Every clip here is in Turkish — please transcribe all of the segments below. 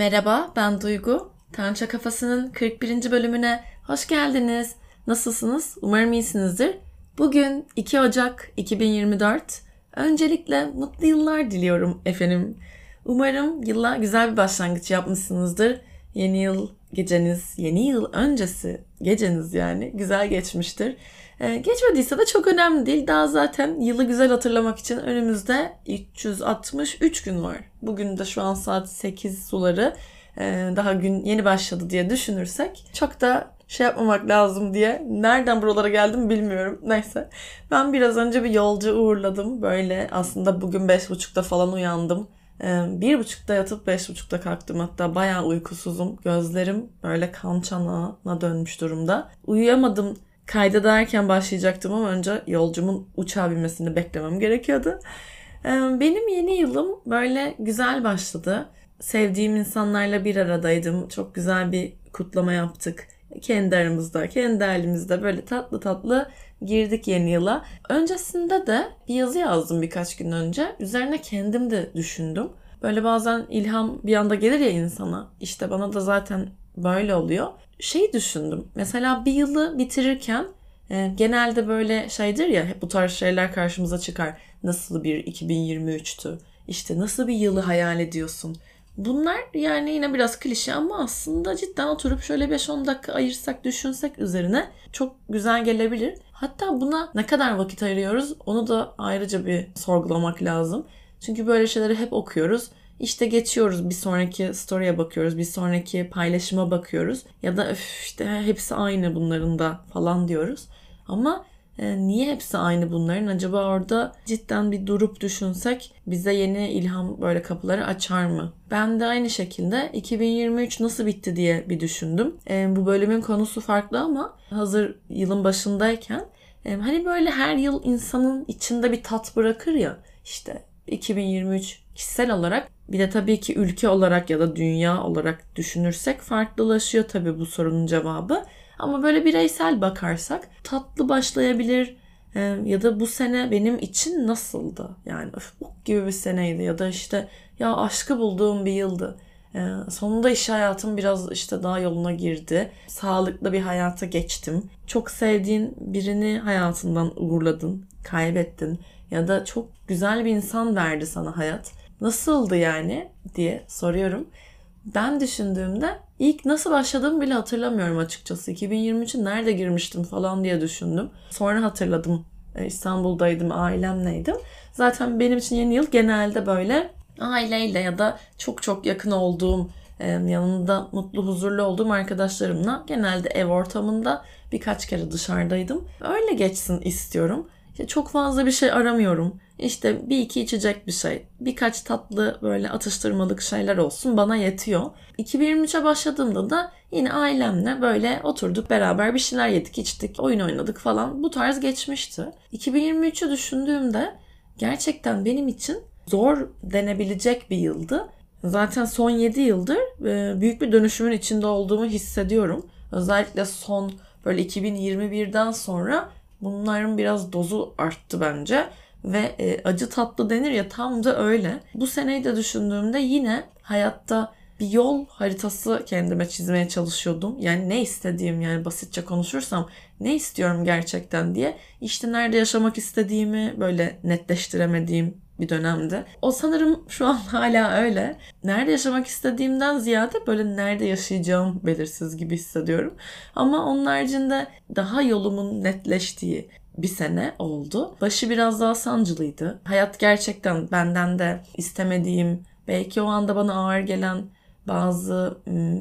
Merhaba, ben Duygu. Tança Kafası'nın 41. bölümüne hoş geldiniz. Nasılsınız? Umarım iyisinizdir. Bugün 2 Ocak 2024. Öncelikle mutlu yıllar diliyorum efendim. Umarım yıla güzel bir başlangıç yapmışsınızdır. Yeni yıl geceniz, yeni yıl öncesi geceniz yani güzel geçmiştir. Ee, geçmediyse de çok önemli değil. Daha zaten yılı güzel hatırlamak için önümüzde 363 gün var. Bugün de şu an saat 8 suları. Ee, daha gün yeni başladı diye düşünürsek çok da şey yapmamak lazım diye. Nereden buralara geldim bilmiyorum. Neyse. Ben biraz önce bir yolcu uğurladım. Böyle aslında bugün 5.30'da falan uyandım. Ee, bir buçukta yatıp beş buçukta kalktım hatta bayağı uykusuzum. Gözlerim böyle kan çanağına dönmüş durumda. Uyuyamadım kaydederken başlayacaktım ama önce yolcumun uçağa binmesini beklemem gerekiyordu. Ee, benim yeni yılım böyle güzel başladı. Sevdiğim insanlarla bir aradaydım. Çok güzel bir kutlama yaptık. Kendi aramızda, kendi halimizde böyle tatlı tatlı girdik yeni yıla. Öncesinde de bir yazı yazdım birkaç gün önce. Üzerine kendim de düşündüm. Böyle bazen ilham bir anda gelir ya insana. İşte bana da zaten böyle oluyor. Şey düşündüm. Mesela bir yılı bitirirken e, genelde böyle şeydir ya hep bu tarz şeyler karşımıza çıkar. Nasıl bir 2023'tü? İşte nasıl bir yılı hayal ediyorsun? Bunlar yani yine biraz klişe ama aslında cidden oturup şöyle 5-10 dakika ayırsak, düşünsek üzerine çok güzel gelebilir. Hatta buna ne kadar vakit ayırıyoruz onu da ayrıca bir sorgulamak lazım. Çünkü böyle şeyleri hep okuyoruz. İşte geçiyoruz bir sonraki story'e bakıyoruz, bir sonraki paylaşıma bakıyoruz. Ya da öf işte hepsi aynı bunların da falan diyoruz. Ama e, niye hepsi aynı bunların? Acaba orada cidden bir durup düşünsek bize yeni ilham böyle kapıları açar mı? Ben de aynı şekilde 2023 nasıl bitti diye bir düşündüm. E, bu bölümün konusu farklı ama hazır yılın başındayken e, hani böyle her yıl insanın içinde bir tat bırakır ya işte 2023 kişisel olarak bir de tabii ki ülke olarak ya da dünya olarak düşünürsek farklılaşıyor tabii bu sorunun cevabı. Ama böyle bireysel bakarsak tatlı başlayabilir e, ya da bu sene benim için nasıldı? Yani öf, gibi bir seneydi ya da işte ya aşkı bulduğum bir yıldı. E, sonunda iş hayatım biraz işte daha yoluna girdi. Sağlıklı bir hayata geçtim. Çok sevdiğin birini hayatından uğurladın, kaybettin ya da çok güzel bir insan verdi sana hayat. Nasıldı yani diye soruyorum. Ben düşündüğümde ilk nasıl başladığımı bile hatırlamıyorum açıkçası. 2023'e nerede girmiştim falan diye düşündüm. Sonra hatırladım. E, İstanbul'daydım, ailemleydim. Zaten benim için yeni yıl genelde böyle aileyle ya da çok çok yakın olduğum, e, yanında mutlu, huzurlu olduğum arkadaşlarımla genelde ev ortamında birkaç kere dışarıdaydım. Öyle geçsin istiyorum. İşte çok fazla bir şey aramıyorum. İşte bir iki içecek bir şey, birkaç tatlı böyle atıştırmalık şeyler olsun bana yetiyor. 2023'e başladığımda da yine ailemle böyle oturduk beraber bir şeyler yedik, içtik, oyun oynadık falan. Bu tarz geçmişti. 2023'ü düşündüğümde gerçekten benim için zor denebilecek bir yıldı. Zaten son 7 yıldır e, büyük bir dönüşümün içinde olduğumu hissediyorum. Özellikle son böyle 2021'den sonra bunların biraz dozu arttı bence ve e, acı tatlı denir ya tam da öyle. Bu seneyi de düşündüğümde yine hayatta bir yol haritası kendime çizmeye çalışıyordum. Yani ne istediğim yani basitçe konuşursam ne istiyorum gerçekten diye. İşte nerede yaşamak istediğimi böyle netleştiremediğim bir dönemdi. O sanırım şu an hala öyle. Nerede yaşamak istediğimden ziyade böyle nerede yaşayacağım belirsiz gibi hissediyorum. Ama onun haricinde daha yolumun netleştiği, bir sene oldu. Başı biraz daha sancılıydı. Hayat gerçekten benden de istemediğim, belki o anda bana ağır gelen bazı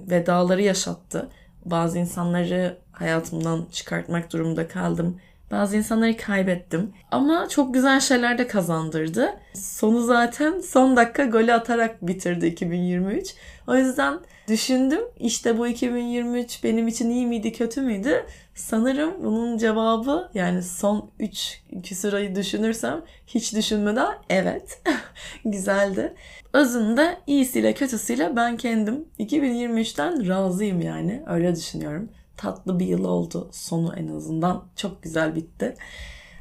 vedaları yaşattı. Bazı insanları hayatımdan çıkartmak durumunda kaldım. Bazı insanları kaybettim. Ama çok güzel şeyler de kazandırdı. Sonu zaten son dakika golü atarak bitirdi 2023. O yüzden düşündüm işte bu 2023 benim için iyi miydi kötü müydü? Sanırım bunun cevabı yani son 3 küsur ayı düşünürsem hiç düşünmeden evet güzeldi. Özünde iyisiyle kötüsüyle ben kendim 2023'ten razıyım yani öyle düşünüyorum. Tatlı bir yıl oldu sonu en azından çok güzel bitti.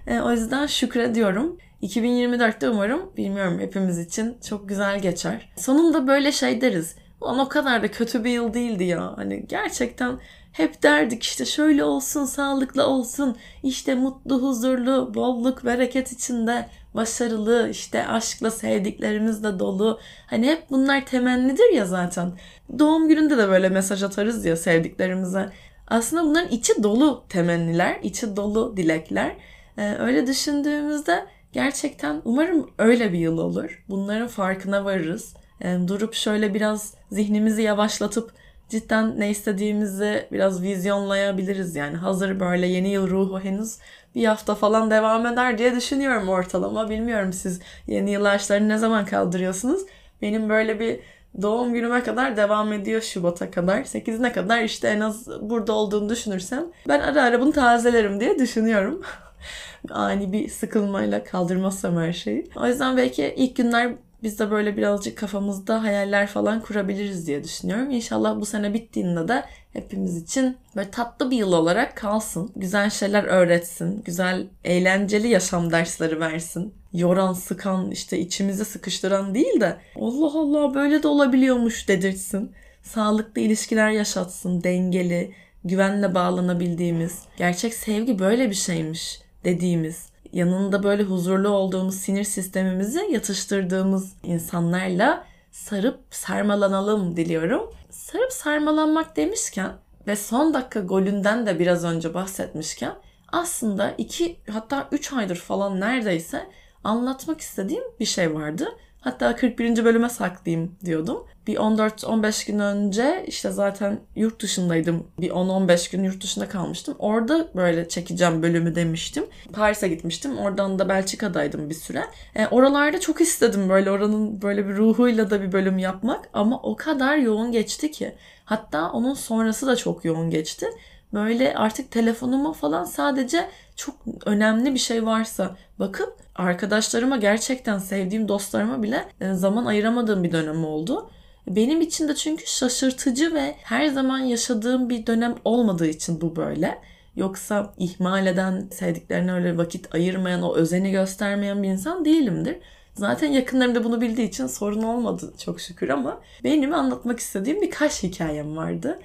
E, o yüzden şükrediyorum. 2024'te umarım bilmiyorum hepimiz için çok güzel geçer. Sonunda böyle şey deriz Ulan o kadar da kötü bir yıl değildi ya. Hani gerçekten hep derdik işte şöyle olsun, sağlıklı olsun, işte mutlu, huzurlu, bolluk, bereket içinde, başarılı, işte aşkla sevdiklerimizle dolu. Hani hep bunlar temennidir ya zaten. Doğum gününde de böyle mesaj atarız ya sevdiklerimize. Aslında bunların içi dolu temenniler, içi dolu dilekler. Ee, öyle düşündüğümüzde gerçekten umarım öyle bir yıl olur. Bunların farkına varırız. Ee, durup şöyle biraz zihnimizi yavaşlatıp cidden ne istediğimizi biraz vizyonlayabiliriz yani. Hazır böyle yeni yıl ruhu henüz bir hafta falan devam eder diye düşünüyorum ortalama. Bilmiyorum siz yeni yıl ağaçlarını ne zaman kaldırıyorsunuz? Benim böyle bir doğum günüme kadar devam ediyor Şubat'a kadar. 8'ine kadar işte en az burada olduğunu düşünürsem ben ara ara bunu tazelerim diye düşünüyorum. Ani bir sıkılmayla kaldırmazsam her şeyi. O yüzden belki ilk günler biz de böyle birazcık kafamızda hayaller falan kurabiliriz diye düşünüyorum. İnşallah bu sene bittiğinde de hepimiz için böyle tatlı bir yıl olarak kalsın. Güzel şeyler öğretsin. Güzel, eğlenceli yaşam dersleri versin. Yoran, sıkan, işte içimizi sıkıştıran değil de Allah Allah böyle de olabiliyormuş dedirtsin. Sağlıklı ilişkiler yaşatsın, dengeli, güvenle bağlanabildiğimiz, gerçek sevgi böyle bir şeymiş dediğimiz yanında böyle huzurlu olduğumuz sinir sistemimizi yatıştırdığımız insanlarla sarıp sarmalanalım diliyorum. Sarıp sarmalanmak demişken ve son dakika golünden de biraz önce bahsetmişken aslında iki hatta üç aydır falan neredeyse anlatmak istediğim bir şey vardı. Hatta 41. bölüme saklayayım diyordum. Bir 14-15 gün önce işte zaten yurt dışındaydım. Bir 10-15 gün yurt dışında kalmıştım. Orada böyle çekeceğim bölümü demiştim. Paris'e gitmiştim. Oradan da Belçika'daydım bir süre. E, oralarda çok istedim böyle oranın böyle bir ruhuyla da bir bölüm yapmak. Ama o kadar yoğun geçti ki. Hatta onun sonrası da çok yoğun geçti. Böyle artık telefonuma falan sadece çok önemli bir şey varsa bakıp arkadaşlarıma gerçekten sevdiğim dostlarıma bile e, zaman ayıramadığım bir dönem oldu. Benim için de çünkü şaşırtıcı ve her zaman yaşadığım bir dönem olmadığı için bu böyle. Yoksa ihmal eden, sevdiklerine öyle vakit ayırmayan, o özeni göstermeyen bir insan değilimdir. Zaten yakınlarım da bunu bildiği için sorun olmadı çok şükür ama benim anlatmak istediğim birkaç hikayem vardı.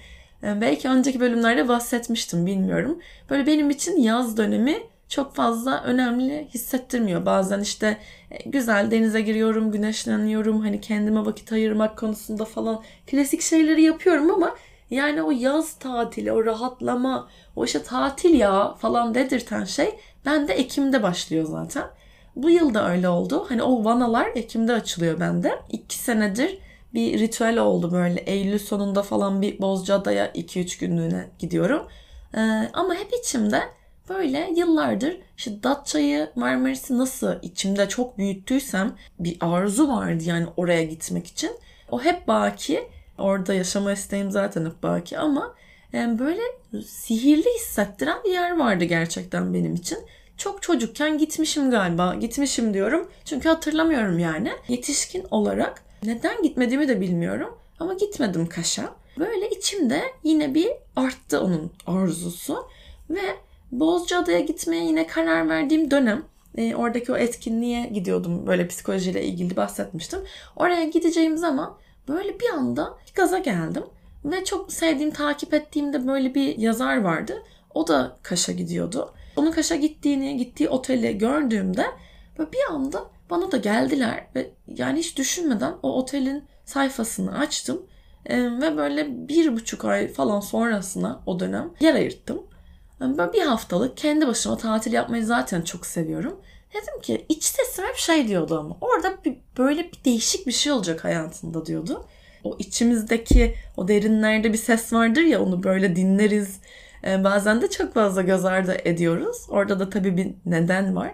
E, belki önceki bölümlerde bahsetmiştim bilmiyorum. Böyle benim için yaz dönemi çok fazla önemli hissettirmiyor. Bazen işte e, güzel denize giriyorum, güneşleniyorum. Hani kendime vakit ayırmak konusunda falan klasik şeyleri yapıyorum ama yani o yaz tatili, o rahatlama, o işte tatil ya falan dedirten şey bende Ekim'de başlıyor zaten. Bu yıl da öyle oldu. Hani o vanalar Ekim'de açılıyor bende. İki senedir bir ritüel oldu böyle. Eylül sonunda falan bir Bozcaada'ya 2-3 günlüğüne gidiyorum. Ee, ama hep içimde böyle yıllardır işte Datça'yı Marmaris'i nasıl içimde çok büyüttüysem bir arzu vardı yani oraya gitmek için. O hep baki. Orada yaşama isteğim zaten hep baki ama yani böyle sihirli hissettiren bir yer vardı gerçekten benim için. Çok çocukken gitmişim galiba. Gitmişim diyorum. Çünkü hatırlamıyorum yani. Yetişkin olarak neden gitmediğimi de bilmiyorum. Ama gitmedim Kaş'a. Böyle içimde yine bir arttı onun arzusu. Ve Bozcaada'ya gitmeye yine karar verdiğim dönem e, oradaki o etkinliğe gidiyordum. Böyle psikolojiyle ilgili bahsetmiştim. Oraya gideceğim zaman böyle bir anda gaza geldim. Ve çok sevdiğim, takip ettiğimde böyle bir yazar vardı. O da Kaş'a gidiyordu. Onun Kaş'a gittiğini, gittiği oteli gördüğümde böyle bir anda bana da geldiler ve yani hiç düşünmeden o otelin sayfasını açtım e, ve böyle bir buçuk ay falan sonrasına o dönem yer ayırttım. Ben bir haftalık kendi başıma tatil yapmayı zaten çok seviyorum. Dedim ki iç sesim hep şey diyordu ama orada bir, böyle bir değişik bir şey olacak hayatında diyordu. O içimizdeki o derinlerde bir ses vardır ya onu böyle dinleriz. Ee, bazen de çok fazla göz ardı ediyoruz. Orada da tabii bir neden var.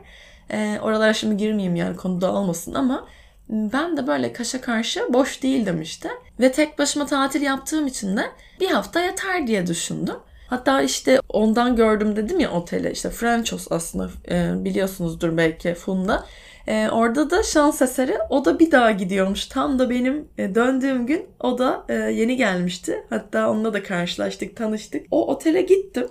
Ee, oralara şimdi girmeyeyim yani konu dağılmasın ama ben de böyle kaşa karşı boş değildim işte. Ve tek başıma tatil yaptığım için de bir hafta yeter diye düşündüm. Hatta işte ondan gördüm dedim ya otele işte Frenchos aslında e, biliyorsunuzdur belki Funda. E, orada da şans eseri o da bir daha gidiyormuş. Tam da benim e, döndüğüm gün o da e, yeni gelmişti. Hatta onunla da karşılaştık, tanıştık. O otele gittim.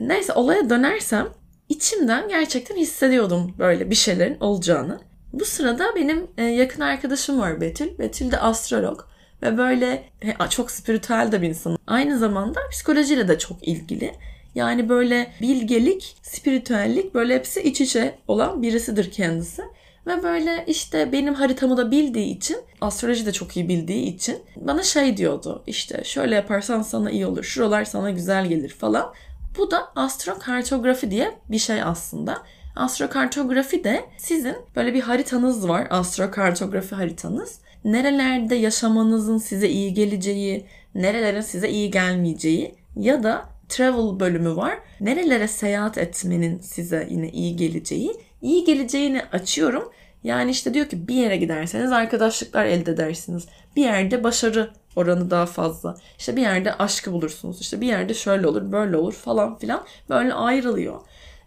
Neyse olaya dönersem içimden gerçekten hissediyordum böyle bir şeylerin olacağını. Bu sırada benim e, yakın arkadaşım var Betül. Betül de astrolog. Ve böyle çok spiritüel de bir insan. Aynı zamanda psikolojiyle de çok ilgili. Yani böyle bilgelik, spiritüellik böyle hepsi iç içe olan birisidir kendisi. Ve böyle işte benim haritamı da bildiği için, astroloji de çok iyi bildiği için bana şey diyordu. İşte şöyle yaparsan sana iyi olur, şuralar sana güzel gelir falan. Bu da astrokartografi diye bir şey aslında. Astrokartografi de sizin böyle bir haritanız var. Astrokartografi haritanız. Nerelerde yaşamanızın size iyi geleceği, nerelerin size iyi gelmeyeceği ya da travel bölümü var. Nerelere seyahat etmenin size yine iyi geleceği. İyi geleceğini açıyorum. Yani işte diyor ki bir yere giderseniz arkadaşlıklar elde edersiniz. Bir yerde başarı oranı daha fazla. İşte bir yerde aşkı bulursunuz. İşte bir yerde şöyle olur, böyle olur falan filan. Böyle ayrılıyor.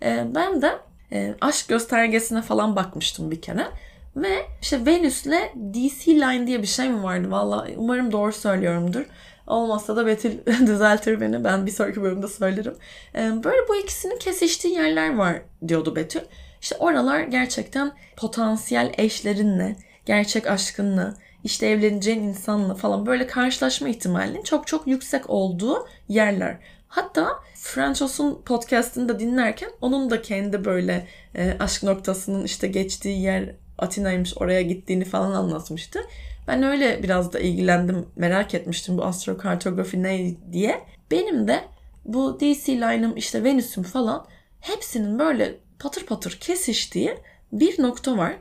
Ee, ben de e, aşk göstergesine falan bakmıştım bir kere. Ve işte Venüs'le DC Line diye bir şey mi vardı? Valla umarım doğru söylüyorumdur. Olmazsa da Betül düzeltir beni. Ben bir sonraki bölümde söylerim. Ee, böyle bu ikisinin kesiştiği yerler var diyordu Betül. İşte oralar gerçekten potansiyel eşlerinle, gerçek aşkınla, işte evleneceğin insanla falan böyle karşılaşma ihtimalinin çok çok yüksek olduğu yerler. Hatta Franchos'un podcastını da dinlerken onun da kendi böyle e, aşk noktasının işte geçtiği yer Atina'ymış oraya gittiğini falan anlatmıştı. Ben öyle biraz da ilgilendim, merak etmiştim bu astrokartografi ne diye. Benim de bu DC line'ım işte Venüs'üm falan hepsinin böyle patır patır kesiştiği bir nokta var.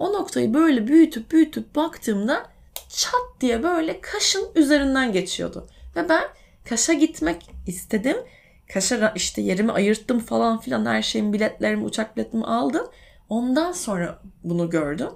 O noktayı böyle büyütüp büyütüp baktığımda çat diye böyle kaşın üzerinden geçiyordu. Ve ben Kaş'a gitmek istedim. Kaş'a işte yerimi ayırttım falan filan her şeyin biletlerimi, uçak biletimi aldım. Ondan sonra bunu gördüm.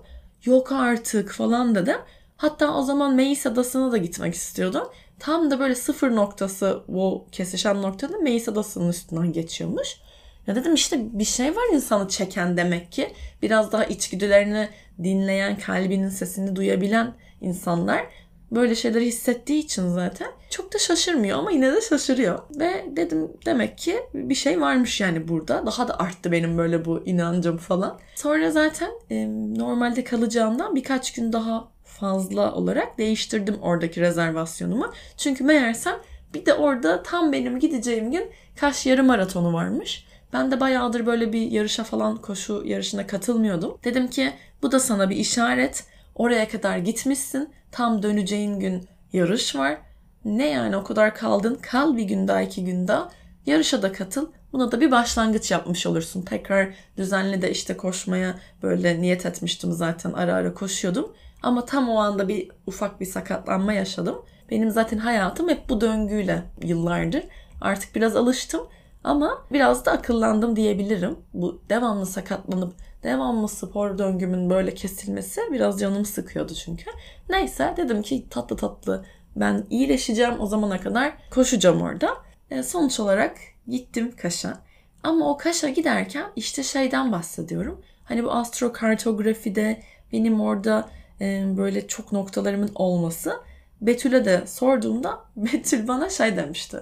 Yok artık falan dedim. Hatta o zaman Meis Adası'na da gitmek istiyordum. Tam da böyle sıfır noktası bu kesişen noktada Meis Adası'nın üstünden geçiyormuş. Ya dedim işte bir şey var insanı çeken demek ki. Biraz daha içgüdülerini dinleyen, kalbinin sesini duyabilen insanlar böyle şeyleri hissettiği için zaten çok da şaşırmıyor ama yine de şaşırıyor. Ve dedim demek ki bir şey varmış yani burada. Daha da arttı benim böyle bu inancım falan. Sonra zaten e, normalde kalacağımdan birkaç gün daha fazla olarak değiştirdim oradaki rezervasyonumu. Çünkü meğersem bir de orada tam benim gideceğim gün Kaş yarım maratonu varmış. Ben de bayağıdır böyle bir yarışa falan koşu yarışına katılmıyordum. Dedim ki bu da sana bir işaret. Oraya kadar gitmişsin. Tam döneceğin gün yarış var. Ne yani o kadar kaldın? Kal bir gün daha iki gün daha. Yarışa da katıl. Buna da bir başlangıç yapmış olursun. Tekrar düzenli de işte koşmaya böyle niyet etmiştim zaten. Ara ara koşuyordum. Ama tam o anda bir ufak bir sakatlanma yaşadım. Benim zaten hayatım hep bu döngüyle yıllardır. Artık biraz alıştım ama biraz da akıllandım diyebilirim. Bu devamlı sakatlanıp devamlı spor döngümün böyle kesilmesi biraz canımı sıkıyordu çünkü. Neyse dedim ki tatlı tatlı ben iyileşeceğim o zamana kadar koşacağım orada. E, sonuç olarak gittim Kaş'a. Ama o Kaş'a giderken işte şeyden bahsediyorum. Hani bu astrokartografide benim orada e, böyle çok noktalarımın olması. Betül'e de sorduğumda Betül bana şey demişti.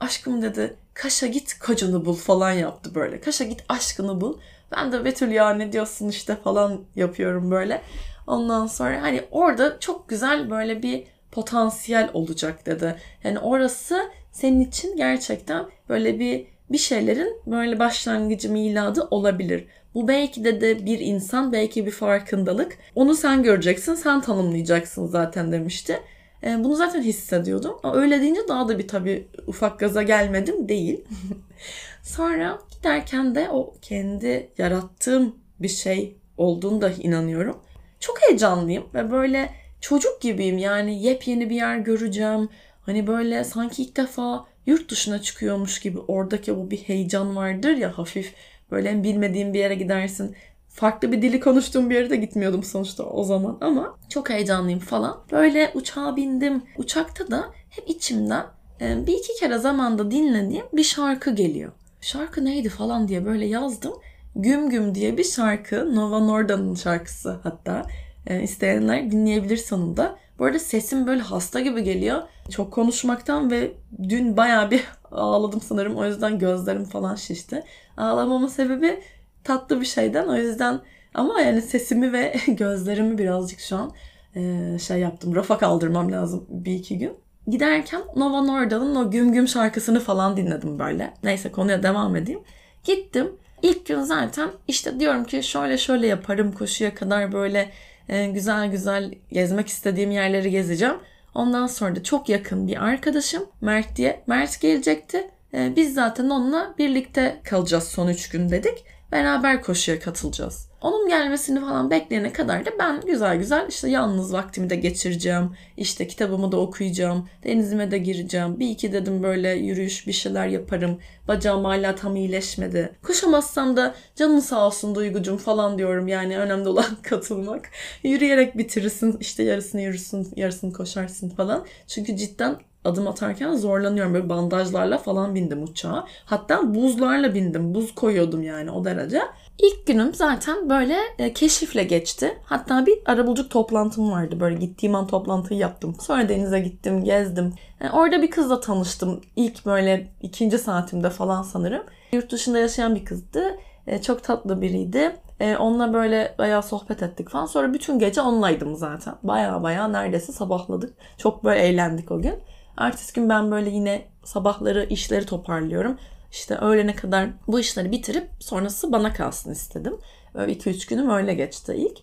Aşkım dedi Kaş'a git kocanı bul falan yaptı böyle. Kaş'a git aşkını bul. Ben de Betül ya ne diyorsun işte falan yapıyorum böyle. Ondan sonra hani orada çok güzel böyle bir potansiyel olacak dedi. Yani orası senin için gerçekten böyle bir bir şeylerin böyle başlangıcı miladı olabilir. Bu belki de de bir insan, belki bir farkındalık. Onu sen göreceksin, sen tanımlayacaksın zaten demişti. E, bunu zaten hissediyordum. Öyle deyince daha da bir tabii ufak gaza gelmedim değil. Sonra giderken de o kendi yarattığım bir şey olduğunu da inanıyorum. Çok heyecanlıyım ve böyle çocuk gibiyim yani yepyeni bir yer göreceğim. Hani böyle sanki ilk defa yurt dışına çıkıyormuş gibi oradaki bu bir heyecan vardır ya hafif böyle bilmediğim bir yere gidersin farklı bir dili konuştuğum bir yere de gitmiyordum sonuçta o zaman ama çok heyecanlıyım falan. Böyle uçağa bindim. Uçakta da hep içimden e, bir iki kere zamanda dinlediğim bir şarkı geliyor. Şarkı neydi falan diye böyle yazdım. Güm Güm diye bir şarkı. Nova Norda'nın şarkısı hatta. E, isteyenler dinleyebilir sonunda. Bu arada sesim böyle hasta gibi geliyor. Çok konuşmaktan ve dün bayağı bir ağladım sanırım. O yüzden gözlerim falan şişti. Ağlamamın sebebi tatlı bir şeyden. O yüzden ama yani sesimi ve gözlerimi birazcık şu an e, şey yaptım. Rafa kaldırmam lazım bir iki gün. Giderken Nova Norda'nın o Güm Güm şarkısını falan dinledim böyle. Neyse konuya devam edeyim. Gittim. İlk gün zaten işte diyorum ki şöyle şöyle yaparım koşuya kadar böyle e, güzel güzel gezmek istediğim yerleri gezeceğim. Ondan sonra da çok yakın bir arkadaşım Mert diye. Mert gelecekti. E, biz zaten onunla birlikte kalacağız son üç gün dedik. Beraber koşuya katılacağız. Onun gelmesini falan bekleyene kadar da ben güzel güzel işte yalnız vaktimi de geçireceğim. İşte kitabımı da okuyacağım. Denizime de gireceğim. Bir iki dedim böyle yürüyüş bir şeyler yaparım. Bacağım hala tam iyileşmedi. Koşamazsam da canın sağ olsun duygucum falan diyorum. Yani önemli olan katılmak. Yürüyerek bitirirsin. işte yarısını yürürsün, yarısını koşarsın falan. Çünkü cidden adım atarken zorlanıyorum. Böyle bandajlarla falan bindim uçağa. Hatta buzlarla bindim. Buz koyuyordum yani o derece. İlk günüm zaten böyle e, keşifle geçti. Hatta bir arabuluculuk toplantım vardı. Böyle gittiğim an toplantıyı yaptım. Sonra denize gittim, gezdim. Yani e, orada bir kızla tanıştım. İlk böyle ikinci saatimde falan sanırım. Yurt dışında yaşayan bir kızdı. E, çok tatlı biriydi. E, onunla böyle bayağı sohbet ettik falan. Sonra bütün gece onlaydım zaten. Bayağı bayağı neredeyse sabahladık. Çok böyle eğlendik o gün. Ertesi gün ben böyle yine sabahları işleri toparlıyorum. İşte öğlene kadar bu işleri bitirip sonrası bana kalsın istedim. Böyle 2-3 günüm öyle geçti ilk.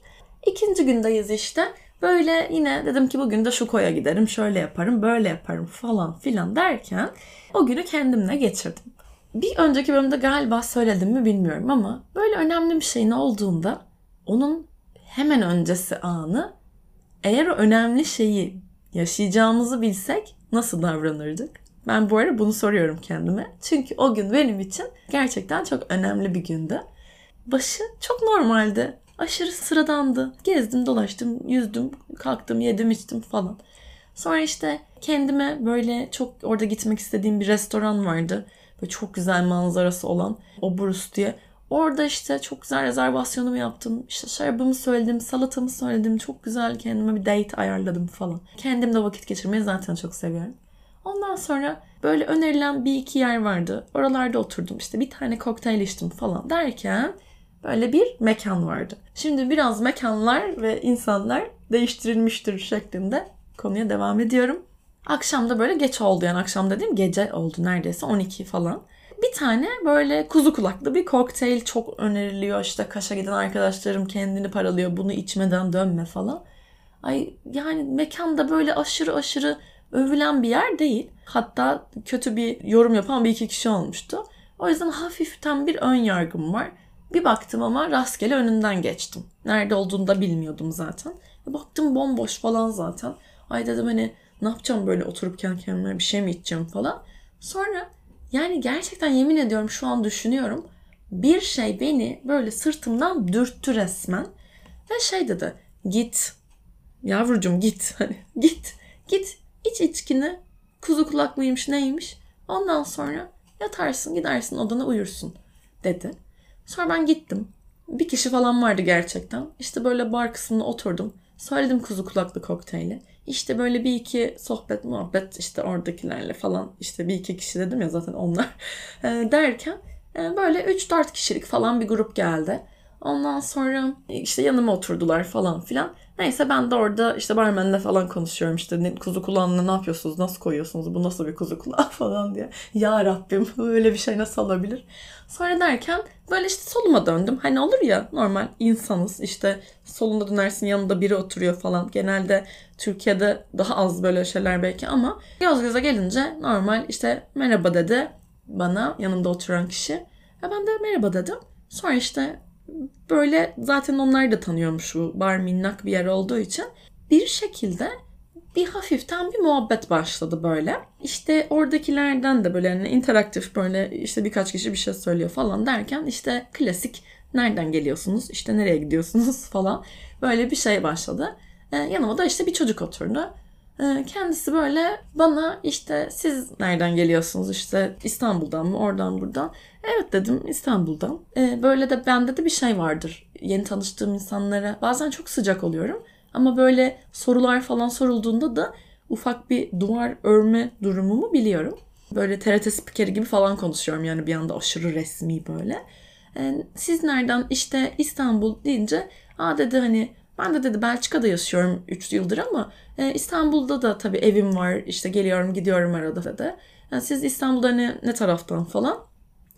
İkinci gündeyiz işte. Böyle yine dedim ki bugün de şu koya giderim, şöyle yaparım, böyle yaparım falan filan derken o günü kendimle geçirdim. Bir önceki bölümde galiba söyledim mi bilmiyorum ama böyle önemli bir şeyin olduğunda onun hemen öncesi anı eğer o önemli şeyi yaşayacağımızı bilsek nasıl davranırdık? Ben bu ara bunu soruyorum kendime. Çünkü o gün benim için gerçekten çok önemli bir gündü. Başı çok normaldi. Aşırı sıradandı. Gezdim, dolaştım, yüzdüm, kalktım, yedim, içtim falan. Sonra işte kendime böyle çok orada gitmek istediğim bir restoran vardı. Böyle çok güzel manzarası olan Obrus diye. Orada işte çok güzel rezervasyonumu yaptım. İşte şarabımı söyledim, salatamı söyledim. Çok güzel kendime bir date ayarladım falan. Kendimle vakit geçirmeyi zaten çok seviyorum. Ondan sonra böyle önerilen bir iki yer vardı. Oralarda oturdum işte bir tane kokteyl içtim falan derken böyle bir mekan vardı. Şimdi biraz mekanlar ve insanlar değiştirilmiştir şeklinde konuya devam ediyorum. Akşam da böyle geç oldu yani akşam dediğim gece oldu neredeyse 12 falan. Bir tane böyle kuzu kulaklı bir kokteyl çok öneriliyor. İşte Kaş'a giden arkadaşlarım kendini paralıyor bunu içmeden dönme falan. Ay yani mekanda böyle aşırı aşırı övülen bir yer değil. Hatta kötü bir yorum yapan bir iki kişi olmuştu. O yüzden hafiften bir ön yargım var. Bir baktım ama rastgele önünden geçtim. Nerede olduğunu da bilmiyordum zaten. Baktım bomboş falan zaten. Ay dedim hani ne yapacağım böyle oturup kendi kendime bir şey mi içeceğim falan. Sonra yani gerçekten yemin ediyorum şu an düşünüyorum. Bir şey beni böyle sırtımdan dürttü resmen. Ve şey dedi git yavrucum git hani git git iç içkini kuzu kulak mıymış neymiş ondan sonra yatarsın gidersin odana uyursun dedi. Sonra ben gittim. Bir kişi falan vardı gerçekten. İşte böyle bar kısmına oturdum. Söyledim kuzu kulaklı kokteyli. İşte böyle bir iki sohbet muhabbet işte oradakilerle falan işte bir iki kişi dedim ya zaten onlar e, derken e, böyle 3-4 kişilik falan bir grup geldi. Ondan sonra işte yanıma oturdular falan filan. Neyse ben de orada işte barmenle falan konuşuyorum işte ne, kuzu kulağına ne yapıyorsunuz nasıl koyuyorsunuz bu nasıl bir kuzu kulağı falan diye. Ya Rabbim böyle bir şey nasıl olabilir? Sonra derken böyle işte soluma döndüm. Hani olur ya normal insanız işte solunda dönersin yanında biri oturuyor falan. Genelde Türkiye'de daha az böyle şeyler belki ama göz göze gelince normal işte merhaba dedi bana yanımda oturan kişi. Ya ben de merhaba dedim. Sonra işte böyle zaten onlar da tanıyormuş bu bar minnak bir yer olduğu için. Bir şekilde bir hafiften bir muhabbet başladı böyle. İşte oradakilerden de böyle yani interaktif böyle işte birkaç kişi bir şey söylüyor falan derken işte klasik nereden geliyorsunuz işte nereye gidiyorsunuz falan böyle bir şey başladı. Ee, yanıma da işte bir çocuk oturdu. Ee, kendisi böyle bana işte siz nereden geliyorsunuz işte İstanbul'dan mı oradan buradan. Evet dedim İstanbul'dan. Ee, böyle de bende de bir şey vardır. Yeni tanıştığım insanlara bazen çok sıcak oluyorum. Ama böyle sorular falan sorulduğunda da ufak bir duvar örme durumumu biliyorum. Böyle TRT spikeri gibi falan konuşuyorum yani bir anda aşırı resmi böyle. Ee, siz nereden işte İstanbul deyince aa dedi hani Ben de dedi Belçika'da yaşıyorum 3 yıldır ama e, İstanbul'da da tabii evim var. İşte geliyorum gidiyorum arada dedi. Yani siz İstanbul'da ne, ne taraftan falan.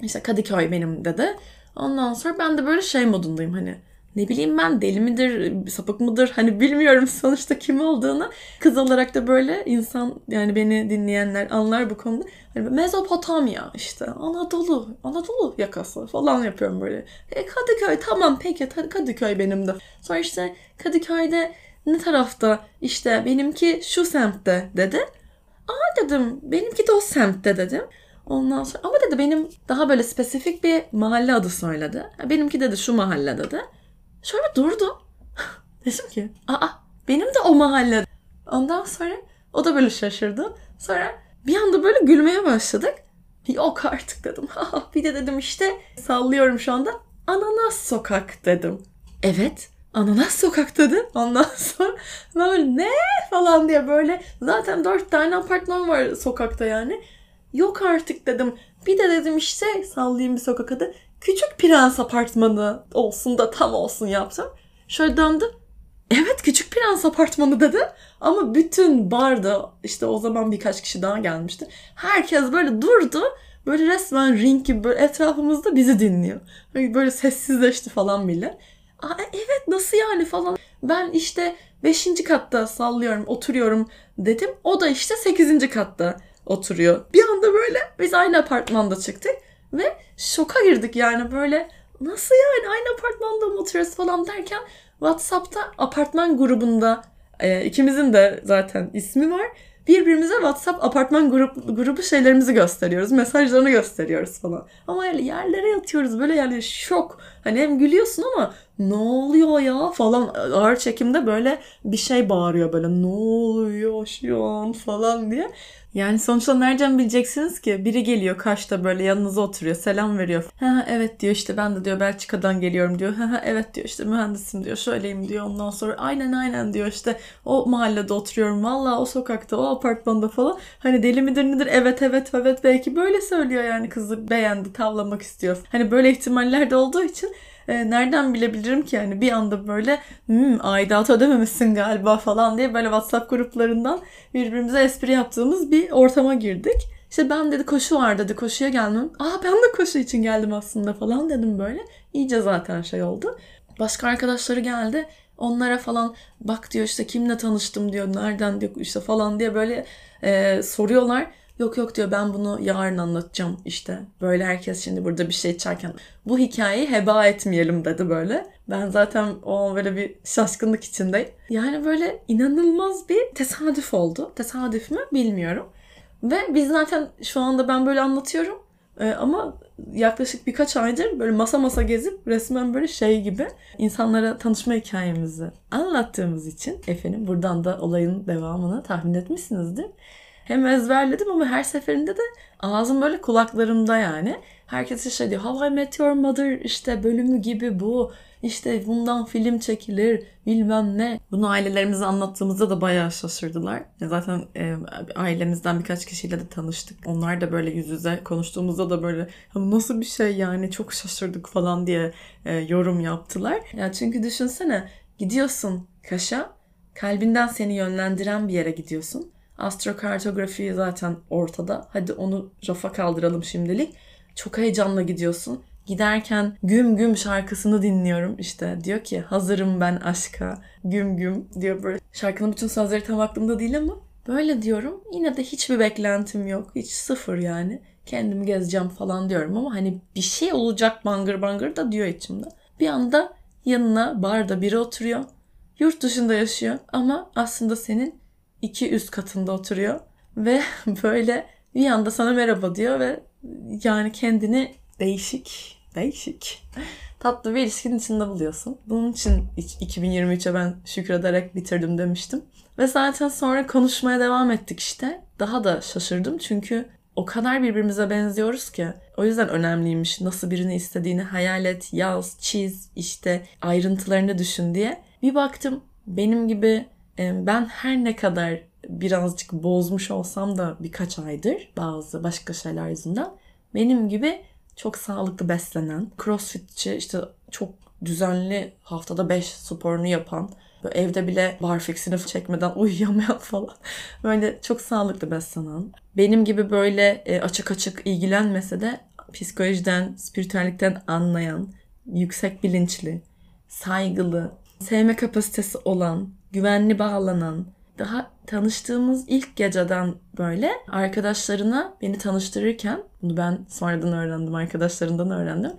İşte Kadıköy benim dedi. Ondan sonra ben de böyle şey modundayım hani ne bileyim ben deli midir, sapık mıdır hani bilmiyorum sonuçta kim olduğunu. Kız olarak da böyle insan yani beni dinleyenler anlar bu konuda. Hani Mezopotamya işte Anadolu, Anadolu yakası falan yapıyorum böyle. E, Kadıköy tamam peki Kadıköy benim de. Sonra işte Kadıköy'de ne tarafta işte benimki şu semtte dedi. Aa dedim benimki de o semtte dedim. Ondan sonra ama dedi benim daha böyle spesifik bir mahalle adı söyledi. Benimki dedi şu mahalle dedi. Şöyle durdum. Dedim ki aa benim de o mahalle. Ondan sonra o da böyle şaşırdı. Sonra bir anda böyle gülmeye başladık. Yok artık dedim. bir de dedim işte sallıyorum şu anda. Ananas sokak dedim. Evet ananas sokak dedi. Ondan sonra böyle ne falan diye böyle zaten dört tane apartman var sokakta yani. Yok artık dedim. Bir de dedim işte sallayayım bir sokak adı. Küçük Prens apartmanı olsun da tam olsun yaptım. Şöyle döndüm. Evet Küçük Prens apartmanı dedi. Ama bütün barda işte o zaman birkaç kişi daha gelmişti. Herkes böyle durdu. Böyle resmen ring gibi böyle etrafımızda bizi dinliyor. Böyle sessizleşti falan millet. Aa, e, evet nasıl yani falan. Ben işte 5. katta sallıyorum oturuyorum dedim. O da işte 8. katta oturuyor. Bir anda böyle biz aynı apartmanda çıktık. Ve şoka girdik yani böyle nasıl yani aynı apartmanda mı oturuyoruz falan derken WhatsApp'ta apartman grubunda e, ikimizin de zaten ismi var. Birbirimize WhatsApp apartman grup, grubu şeylerimizi gösteriyoruz. Mesajlarını gösteriyoruz falan. Ama öyle yerlere yatıyoruz böyle yani şok. Hani hem gülüyorsun ama ne oluyor ya falan ağır çekimde böyle bir şey bağırıyor böyle ne oluyor şu an falan diye. Yani sonuçta nereden bileceksiniz ki? Biri geliyor Kaş'ta böyle yanınıza oturuyor. Selam veriyor. Ha evet diyor işte ben de diyor Belçika'dan geliyorum diyor. Ha evet diyor işte mühendisim diyor. Şöyleyim diyor. Ondan sonra aynen aynen diyor işte o mahallede oturuyorum. Valla o sokakta o apartmanda falan. Hani deli midir nedir? Evet evet evet belki böyle söylüyor yani kızı beğendi tavlamak istiyor. Hani böyle ihtimaller de olduğu için e, nereden bilebilirim ki yani bir anda böyle hmm, aidat ödememişsin galiba falan diye böyle WhatsApp gruplarından birbirimize espri yaptığımız bir ortama girdik. İşte ben dedi koşu var dedi koşuya geldim. Aa ben de koşu için geldim aslında falan dedim böyle. İyice zaten şey oldu. Başka arkadaşları geldi. Onlara falan bak diyor işte kimle tanıştım diyor. Nereden diyor işte falan diye böyle e, soruyorlar. Yok yok diyor ben bunu yarın anlatacağım işte. Böyle herkes şimdi burada bir şey içerken bu hikayeyi heba etmeyelim dedi böyle. Ben zaten o an böyle bir şaşkınlık içindeyim. Yani böyle inanılmaz bir tesadüf oldu. Tesadüf mü bilmiyorum. Ve biz zaten şu anda ben böyle anlatıyorum. Ee, ama yaklaşık birkaç aydır böyle masa masa gezip resmen böyle şey gibi insanlara tanışma hikayemizi anlattığımız için efendim buradan da olayın devamını tahmin etmişsinizdir hem ezberledim ama her seferinde de ağzım böyle kulaklarımda yani. Herkes şey diyor How I Met Your Mother işte bölümü gibi bu. İşte bundan film çekilir bilmem ne. Bunu ailelerimize anlattığımızda da bayağı şaşırdılar. Zaten e, ailemizden birkaç kişiyle de tanıştık. Onlar da böyle yüz yüze konuştuğumuzda da böyle nasıl bir şey yani çok şaşırdık falan diye e, yorum yaptılar. Ya çünkü düşünsene gidiyorsun Kaş'a kalbinden seni yönlendiren bir yere gidiyorsun Astrokartografi zaten ortada. Hadi onu rafa kaldıralım şimdilik. Çok heyecanla gidiyorsun. Giderken güm güm şarkısını dinliyorum işte. Diyor ki hazırım ben aşka. Güm güm diyor böyle. Şarkının bütün sözleri tam aklımda değil ama böyle diyorum. Yine de hiçbir beklentim yok. Hiç sıfır yani. Kendimi gezeceğim falan diyorum ama hani bir şey olacak bangır bangır da diyor içimde. Bir anda yanına barda biri oturuyor. Yurt dışında yaşıyor ama aslında senin iki üst katında oturuyor ve böyle bir anda sana merhaba diyor ve yani kendini değişik, değişik, tatlı bir ilişkinin içinde buluyorsun. Bunun için 2023'e ben şükrederek bitirdim demiştim. Ve zaten sonra konuşmaya devam ettik işte. Daha da şaşırdım çünkü o kadar birbirimize benziyoruz ki. O yüzden önemliymiş nasıl birini istediğini hayal et, yaz, çiz, işte ayrıntılarını düşün diye. Bir baktım benim gibi ben her ne kadar birazcık bozmuş olsam da birkaç aydır bazı başka şeyler yüzünden benim gibi çok sağlıklı beslenen, crossfitçi, işte çok düzenli haftada 5 sporunu yapan, böyle evde bile barfixini çekmeden uyuyamayan falan. Böyle çok sağlıklı beslenen. Benim gibi böyle e, açık açık ilgilenmese de psikolojiden, spiritüellikten anlayan, yüksek bilinçli, saygılı, sevme kapasitesi olan, güvenli bağlanan, daha tanıştığımız ilk geceden böyle arkadaşlarına beni tanıştırırken, bunu ben sonradan öğrendim, arkadaşlarından öğrendim.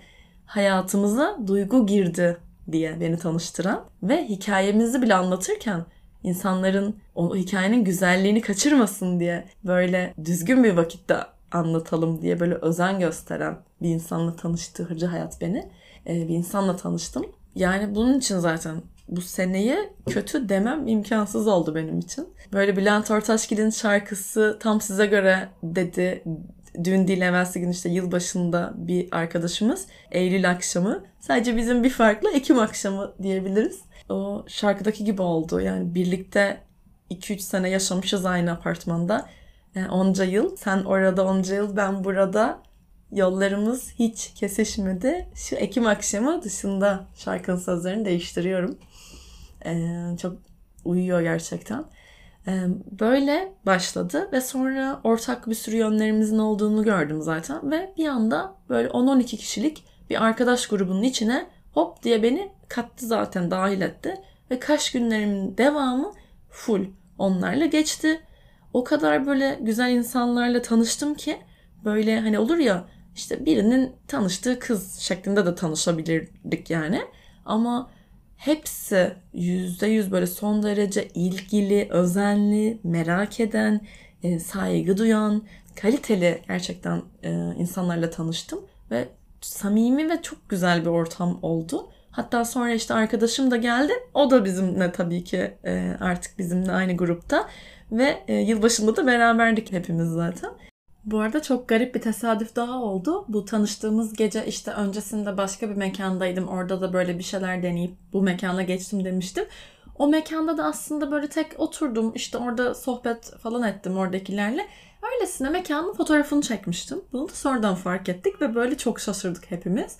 Hayatımıza duygu girdi diye beni tanıştıran ve hikayemizi bile anlatırken insanların o hikayenin güzelliğini kaçırmasın diye böyle düzgün bir vakitte anlatalım diye böyle özen gösteren bir insanla tanıştırıcı hayat beni. Bir insanla tanıştım. Yani bunun için zaten bu seneyi kötü demem imkansız oldu benim için. Böyle Bülent Ortaçgil'in şarkısı tam size göre dedi. Dün değil evvelsi gün işte yılbaşında bir arkadaşımız Eylül akşamı. Sadece bizim bir farklı Ekim akşamı diyebiliriz. O şarkıdaki gibi oldu. Yani birlikte 2-3 sene yaşamışız aynı apartmanda. Yani onca yıl. Sen orada onca yıl ben burada yollarımız hiç kesişmedi. Şu Ekim akşamı dışında şarkının sözlerini değiştiriyorum. Ee, çok uyuyor gerçekten. Ee, böyle başladı ve sonra ortak bir sürü yönlerimizin olduğunu gördüm zaten. Ve bir anda böyle 10-12 kişilik bir arkadaş grubunun içine hop diye beni kattı zaten dahil etti. Ve kaç günlerimin devamı full onlarla geçti. O kadar böyle güzel insanlarla tanıştım ki böyle hani olur ya işte birinin tanıştığı kız şeklinde de tanışabilirdik yani. Ama hepsi yüzde yüz böyle son derece ilgili, özenli, merak eden, e, saygı duyan, kaliteli gerçekten e, insanlarla tanıştım ve samimi ve çok güzel bir ortam oldu. Hatta sonra işte arkadaşım da geldi. O da bizimle tabii ki e, artık bizimle aynı grupta. Ve yılbaşında da beraberdik hepimiz zaten. Bu arada çok garip bir tesadüf daha oldu. Bu tanıştığımız gece işte öncesinde başka bir mekandaydım. Orada da böyle bir şeyler deneyip bu mekana geçtim demiştim. O mekanda da aslında böyle tek oturdum. işte orada sohbet falan ettim oradakilerle. Öylesine mekanın fotoğrafını çekmiştim. Bunu da sonradan fark ettik ve böyle çok şaşırdık hepimiz.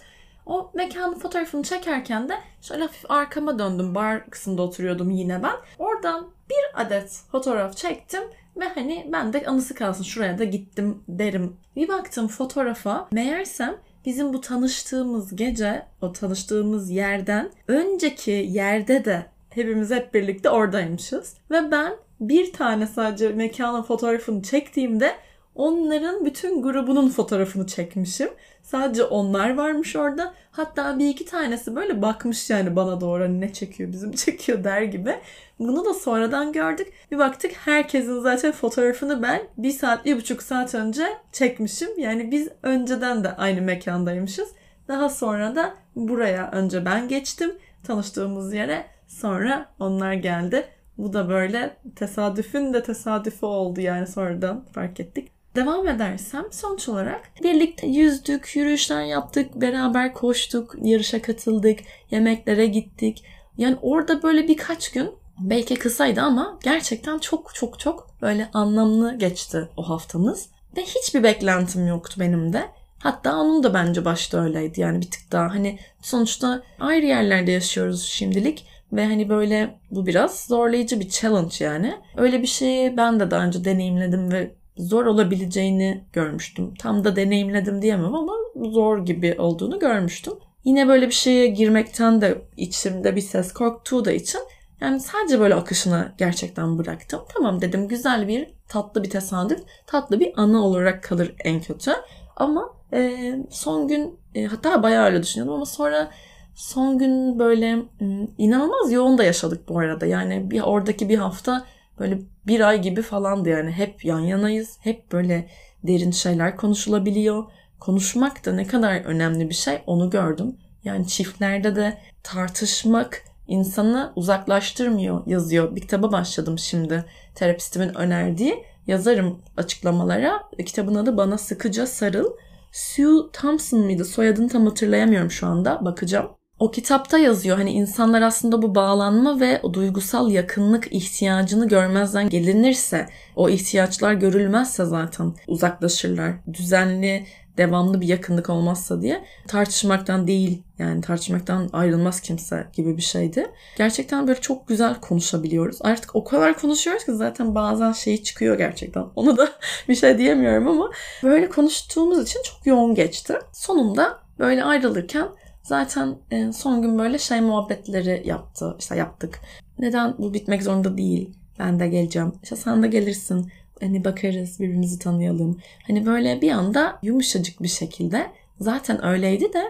O mekanın fotoğrafını çekerken de şöyle hafif arkama döndüm. Bar kısmında oturuyordum yine ben. Oradan bir adet fotoğraf çektim ve hani ben de anısı kalsın şuraya da gittim derim. Bir baktım fotoğrafa meğersem bizim bu tanıştığımız gece o tanıştığımız yerden önceki yerde de hepimiz hep birlikte oradaymışız. Ve ben bir tane sadece mekanın fotoğrafını çektiğimde onların bütün grubunun fotoğrafını çekmişim. Sadece onlar varmış orada. Hatta bir iki tanesi böyle bakmış yani bana doğru hani ne çekiyor bizim çekiyor der gibi. Bunu da sonradan gördük. Bir baktık herkesin zaten fotoğrafını ben bir saat, bir buçuk saat önce çekmişim. Yani biz önceden de aynı mekandaymışız. Daha sonra da buraya önce ben geçtim tanıştığımız yere. Sonra onlar geldi. Bu da böyle tesadüfün de tesadüfü oldu yani sonradan fark ettik. Devam edersem sonuç olarak birlikte yüzdük, yürüyüşler yaptık, beraber koştuk, yarışa katıldık, yemeklere gittik. Yani orada böyle birkaç gün belki kısaydı ama gerçekten çok çok çok böyle anlamlı geçti o haftamız. Ve hiçbir beklentim yoktu benim de. Hatta onun da bence başta öyleydi yani bir tık daha hani sonuçta ayrı yerlerde yaşıyoruz şimdilik ve hani böyle bu biraz zorlayıcı bir challenge yani. Öyle bir şeyi ben de daha önce deneyimledim ve zor olabileceğini görmüştüm. Tam da deneyimledim diyemem ama zor gibi olduğunu görmüştüm. Yine böyle bir şeye girmekten de içimde bir ses korktuğu da için yani sadece böyle akışına gerçekten bıraktım. Tamam dedim güzel bir tatlı bir tesadüf, tatlı bir anı olarak kalır en kötü. Ama e, son gün e, hatta bayağı öyle düşünüyordum ama sonra son gün böyle hmm, inanılmaz yoğun da yaşadık bu arada. Yani bir oradaki bir hafta böyle bir ay gibi falandı yani hep yan yanayız. Hep böyle derin şeyler konuşulabiliyor. Konuşmak da ne kadar önemli bir şey onu gördüm. Yani çiftlerde de tartışmak insanı uzaklaştırmıyor yazıyor. Bir kitaba başladım şimdi terapistimin önerdiği. Yazarım açıklamalara. Kitabın adı Bana Sıkıca Sarıl. Sue Thompson mıydı? Soyadını tam hatırlayamıyorum şu anda. Bakacağım. O kitapta yazıyor hani insanlar aslında bu bağlanma ve o duygusal yakınlık ihtiyacını görmezden gelinirse, o ihtiyaçlar görülmezse zaten uzaklaşırlar. Düzenli devamlı bir yakınlık olmazsa diye tartışmaktan değil yani tartışmaktan ayrılmaz kimse gibi bir şeydi. Gerçekten böyle çok güzel konuşabiliyoruz. Artık o kadar konuşuyoruz ki zaten bazen şey çıkıyor gerçekten. Onu da bir şey diyemiyorum ama böyle konuştuğumuz için çok yoğun geçti. Sonunda böyle ayrılırken zaten e, son gün böyle şey muhabbetleri yaptı. İşte yaptık. Neden bu bitmek zorunda değil? Ben de geleceğim. İşte sen de gelirsin. Hani bakarız birbirimizi tanıyalım. Hani böyle bir anda yumuşacık bir şekilde zaten öyleydi de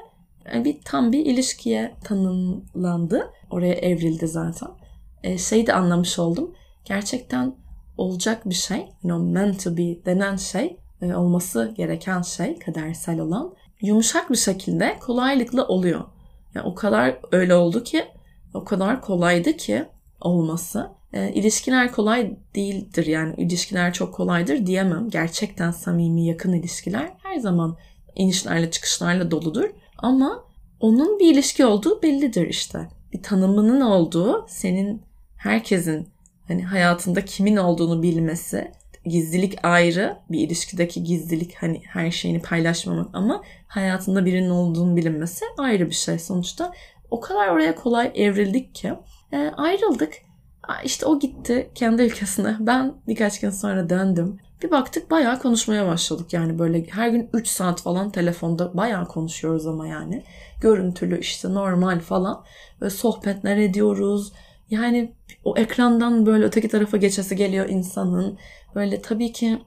bir tam bir ilişkiye tanımlandı. Oraya evrildi zaten. E, şeyi de anlamış oldum. Gerçekten olacak bir şey. You know, meant to be denen şey e, olması gereken şey kadersel olan yumuşak bir şekilde kolaylıkla oluyor. Yani o kadar öyle oldu ki o kadar kolaydı ki olması. E, ilişkiler kolay değildir yani ilişkiler çok kolaydır diyemem. Gerçekten samimi yakın ilişkiler her zaman inişlerle çıkışlarla doludur. Ama onun bir ilişki olduğu bellidir işte. Bir tanımının olduğu senin herkesin hani hayatında kimin olduğunu bilmesi, gizlilik ayrı bir ilişkideki gizlilik hani her şeyini paylaşmamak ama hayatında birinin olduğunu bilinmesi ayrı bir şey sonuçta. O kadar oraya kolay evrildik ki e, ayrıldık. İşte o gitti kendi ülkesine. Ben birkaç gün sonra döndüm. Bir baktık bayağı konuşmaya başladık. Yani böyle her gün 3 saat falan telefonda bayağı konuşuyoruz ama yani. Görüntülü işte normal falan. Böyle sohbetler ediyoruz. Yani o ekrandan böyle öteki tarafa geçesi geliyor insanın. Böyle tabii ki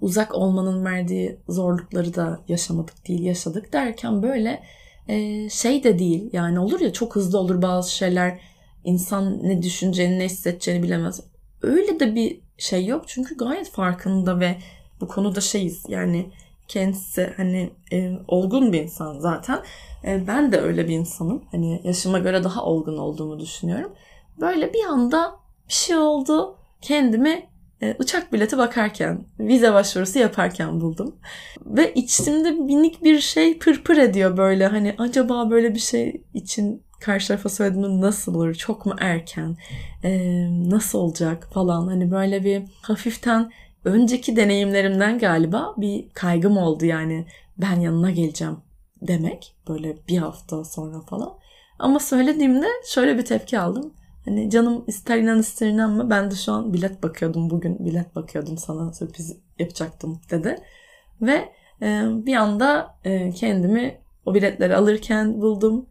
uzak olmanın verdiği zorlukları da yaşamadık değil yaşadık derken böyle e, şey de değil yani olur ya çok hızlı olur bazı şeyler insan ne düşüneceğini ne hissedeceğini bilemez. Öyle de bir şey yok çünkü gayet farkında ve bu konuda şeyiz yani kendisi hani e, olgun bir insan zaten. E, ben de öyle bir insanım. Hani yaşıma göre daha olgun olduğumu düşünüyorum. Böyle bir anda bir şey oldu. Kendimi e, uçak bileti bakarken, vize başvurusu yaparken buldum. Ve içimde minik bir şey pırpır ediyor böyle. Hani acaba böyle bir şey için karşı tarafa söylediğimde nasıl olur? Çok mu erken? Ee, nasıl olacak falan. Hani böyle bir hafiften önceki deneyimlerimden galiba bir kaygım oldu yani. Ben yanına geleceğim demek. Böyle bir hafta sonra falan. Ama söylediğimde şöyle bir tepki aldım. Hani canım ister inan ister inanma ben de şu an bilet bakıyordum bugün bilet bakıyordum sana sürpriz yapacaktım dedi. Ve e, bir anda e, kendimi o biletleri alırken buldum.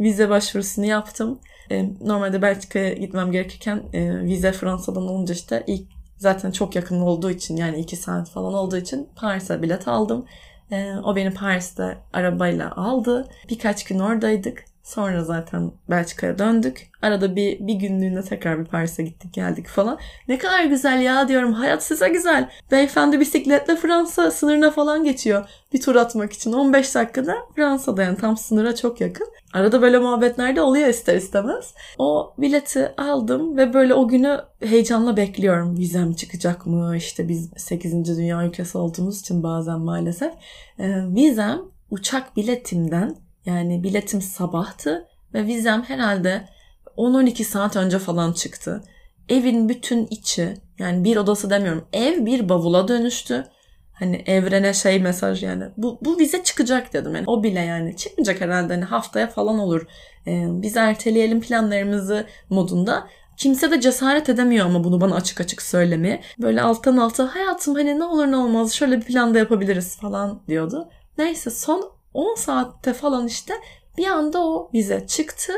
Vize başvurusunu yaptım. E, normalde Belçika'ya gitmem gerekirken e, vize Fransa'dan olunca işte ilk zaten çok yakın olduğu için yani iki saat falan olduğu için Paris'e bilet aldım. E, o beni Paris'te arabayla aldı. Birkaç gün oradaydık. Sonra zaten Belçika'ya döndük. Arada bir, bir günlüğüne tekrar bir Paris'e gittik geldik falan. Ne kadar güzel ya diyorum. Hayat size güzel. Beyefendi bisikletle Fransa sınırına falan geçiyor. Bir tur atmak için. 15 dakikada Fransa'da yani tam sınıra çok yakın. Arada böyle muhabbetler de oluyor ister istemez. O bileti aldım ve böyle o günü heyecanla bekliyorum. Vizem çıkacak mı? İşte biz 8. dünya ülkesi olduğumuz için bazen maalesef. Ee, vizem uçak biletimden yani biletim sabahtı ve vizem herhalde 10-12 saat önce falan çıktı. Evin bütün içi yani bir odası demiyorum ev bir bavula dönüştü. Hani evrene şey mesaj yani bu, bu vize çıkacak dedim. Yani o bile yani çıkmayacak herhalde hani haftaya falan olur. Ee, biz erteleyelim planlarımızı modunda. Kimse de cesaret edemiyor ama bunu bana açık açık söylemeye. Böyle alttan alta hayatım hani ne olur ne olmaz şöyle bir plan da yapabiliriz falan diyordu. Neyse son 10 saatte falan işte bir anda o vize çıktı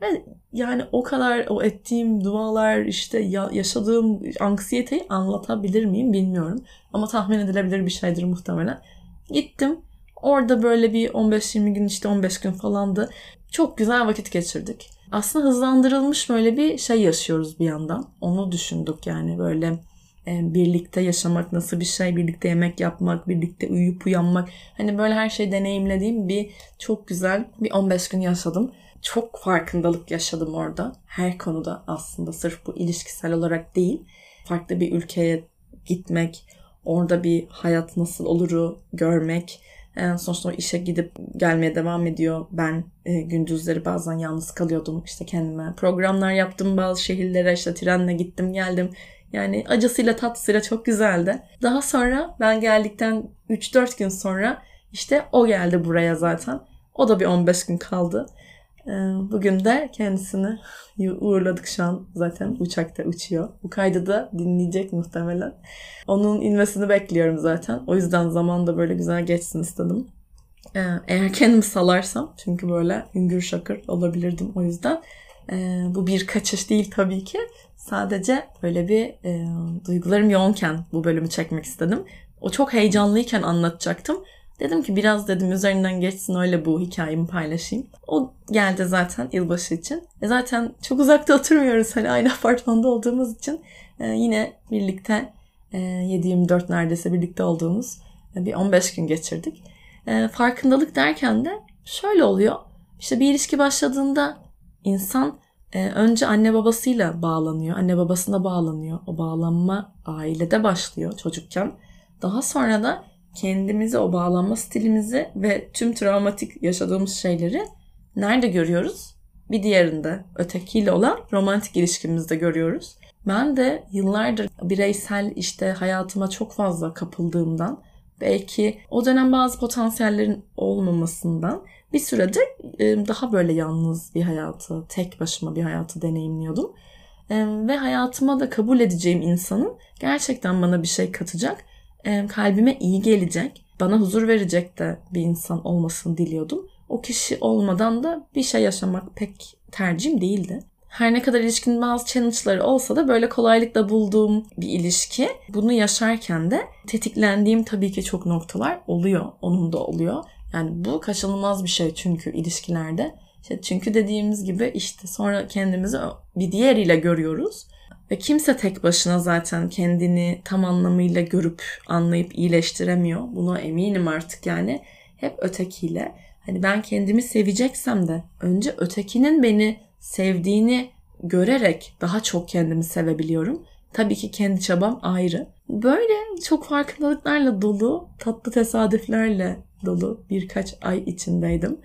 ve yani o kadar o ettiğim dualar işte ya, yaşadığım anksiyeteyi anlatabilir miyim bilmiyorum. Ama tahmin edilebilir bir şeydir muhtemelen. Gittim. Orada böyle bir 15-20 gün işte 15 gün falandı. Çok güzel vakit geçirdik. Aslında hızlandırılmış böyle bir şey yaşıyoruz bir yandan. Onu düşündük yani böyle birlikte yaşamak nasıl bir şey, birlikte yemek yapmak, birlikte uyuyup uyanmak. Hani böyle her şeyi deneyimlediğim bir çok güzel bir 15 gün yaşadım. Çok farkındalık yaşadım orada. Her konuda aslında sırf bu ilişkisel olarak değil. Farklı bir ülkeye gitmek, orada bir hayat nasıl oluru görmek. Yani sonuçta o işe gidip gelmeye devam ediyor. Ben e, gündüzleri bazen yalnız kalıyordum. İşte kendime programlar yaptım bazı şehirlere. işte trenle gittim geldim. Yani acısıyla tatlısıyla çok güzeldi. Daha sonra ben geldikten 3-4 gün sonra İşte o geldi buraya zaten. O da bir 15 gün kaldı. Ee, bugün de kendisini uğurladık şu an zaten uçakta uçuyor. Bu kaydı da dinleyecek muhtemelen. Onun inmesini bekliyorum zaten. O yüzden zaman da böyle güzel geçsin istedim. Ee, eğer kendimi salarsam çünkü böyle hüngür şakır olabilirdim o yüzden. Ee, bu bir kaçış değil tabii ki. Sadece böyle bir e, duygularım yoğunken bu bölümü çekmek istedim. O çok heyecanlıyken anlatacaktım. Dedim ki biraz dedim üzerinden geçsin öyle bu hikayemi paylaşayım. O geldi zaten yılbaşı için. E zaten çok uzakta oturmuyoruz hani aynı apartmanda olduğumuz için e, yine birlikte e, 7-24 neredeyse birlikte olduğumuz e, bir 15 gün geçirdik. E, farkındalık derken de şöyle oluyor. İşte bir ilişki başladığında insan e, önce anne babasıyla bağlanıyor. Anne babasına bağlanıyor. O bağlanma ailede başlıyor çocukken. Daha sonra da kendimizi, o bağlanma stilimizi ve tüm travmatik yaşadığımız şeyleri nerede görüyoruz? Bir diğerinde ötekiyle olan romantik ilişkimizde görüyoruz. Ben de yıllardır bireysel işte hayatıma çok fazla kapıldığımdan belki o dönem bazı potansiyellerin olmamasından bir süredir daha böyle yalnız bir hayatı, tek başıma bir hayatı deneyimliyordum. Ve hayatıma da kabul edeceğim insanın gerçekten bana bir şey katacak kalbime iyi gelecek, bana huzur verecek de bir insan olmasını diliyordum. O kişi olmadan da bir şey yaşamak pek tercihim değildi. Her ne kadar ilişkinin bazı challenge'ları olsa da böyle kolaylıkla bulduğum bir ilişki. Bunu yaşarken de tetiklendiğim tabii ki çok noktalar oluyor. Onun da oluyor. Yani bu kaçınılmaz bir şey çünkü ilişkilerde. İşte çünkü dediğimiz gibi işte sonra kendimizi bir diğeriyle görüyoruz. Ve kimse tek başına zaten kendini tam anlamıyla görüp anlayıp iyileştiremiyor. Buna eminim artık yani. Hep ötekiyle. Hani ben kendimi seveceksem de önce ötekinin beni sevdiğini görerek daha çok kendimi sevebiliyorum. Tabii ki kendi çabam ayrı. Böyle çok farkındalıklarla dolu, tatlı tesadüflerle dolu birkaç ay içindeydim.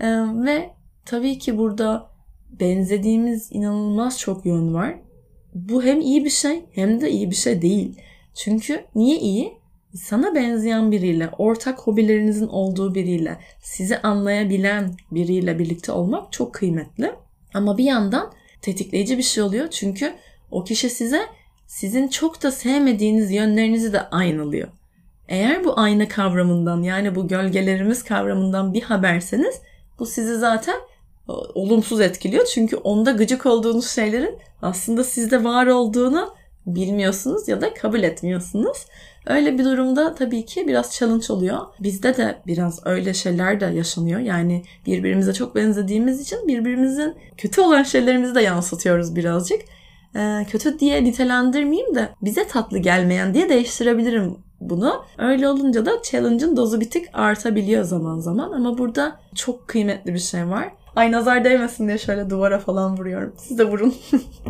Ee, ve tabii ki burada benzediğimiz inanılmaz çok yön var bu hem iyi bir şey hem de iyi bir şey değil. Çünkü niye iyi? Sana benzeyen biriyle, ortak hobilerinizin olduğu biriyle, sizi anlayabilen biriyle birlikte olmak çok kıymetli. Ama bir yandan tetikleyici bir şey oluyor. Çünkü o kişi size sizin çok da sevmediğiniz yönlerinizi de aynalıyor. Eğer bu ayna kavramından yani bu gölgelerimiz kavramından bir haberseniz bu sizi zaten olumsuz etkiliyor. Çünkü onda gıcık olduğunuz şeylerin aslında sizde var olduğunu bilmiyorsunuz ya da kabul etmiyorsunuz. Öyle bir durumda tabii ki biraz challenge oluyor. Bizde de biraz öyle şeyler de yaşanıyor. Yani birbirimize çok benzediğimiz için birbirimizin kötü olan şeylerimizi de yansıtıyoruz birazcık. Ee, kötü diye nitelendirmeyeyim de bize tatlı gelmeyen diye değiştirebilirim bunu. Öyle olunca da challenge'ın dozu bir tık artabiliyor zaman zaman ama burada çok kıymetli bir şey var. Ay nazar değmesin diye şöyle duvara falan vuruyorum. Siz de vurun.